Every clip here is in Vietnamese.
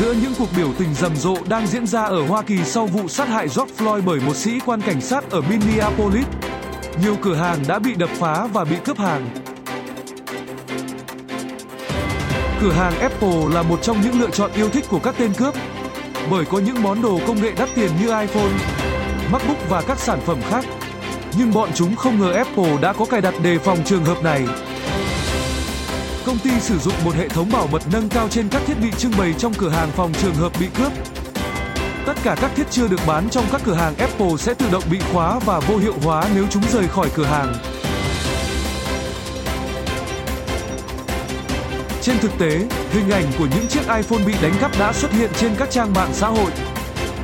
giữa những cuộc biểu tình rầm rộ đang diễn ra ở Hoa Kỳ sau vụ sát hại George Floyd bởi một sĩ quan cảnh sát ở Minneapolis. Nhiều cửa hàng đã bị đập phá và bị cướp hàng. Cửa hàng Apple là một trong những lựa chọn yêu thích của các tên cướp, bởi có những món đồ công nghệ đắt tiền như iPhone, MacBook và các sản phẩm khác. Nhưng bọn chúng không ngờ Apple đã có cài đặt đề phòng trường hợp này. Công ty sử dụng một hệ thống bảo mật nâng cao trên các thiết bị trưng bày trong cửa hàng phòng trường hợp bị cướp. Tất cả các thiết chưa được bán trong các cửa hàng Apple sẽ tự động bị khóa và vô hiệu hóa nếu chúng rời khỏi cửa hàng. Trên thực tế, hình ảnh của những chiếc iPhone bị đánh cắp đã xuất hiện trên các trang mạng xã hội.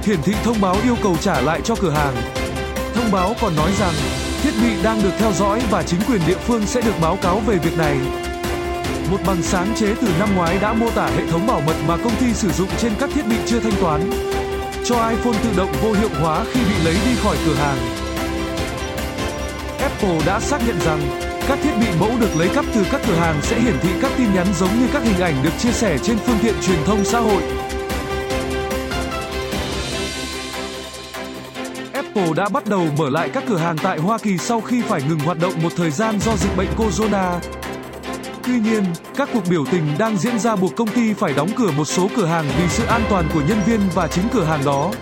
Hiển thị thông báo yêu cầu trả lại cho cửa hàng. Thông báo còn nói rằng, thiết bị đang được theo dõi và chính quyền địa phương sẽ được báo cáo về việc này. Một bằng sáng chế từ năm ngoái đã mô tả hệ thống bảo mật mà công ty sử dụng trên các thiết bị chưa thanh toán, cho iPhone tự động vô hiệu hóa khi bị lấy đi khỏi cửa hàng. Apple đã xác nhận rằng các thiết bị mẫu được lấy cắp từ các cửa hàng sẽ hiển thị các tin nhắn giống như các hình ảnh được chia sẻ trên phương tiện truyền thông xã hội. Apple đã bắt đầu mở lại các cửa hàng tại Hoa Kỳ sau khi phải ngừng hoạt động một thời gian do dịch bệnh corona. Tuy nhiên, các cuộc biểu tình đang diễn ra buộc công ty phải đóng cửa một số cửa hàng vì sự an toàn của nhân viên và chính cửa hàng đó.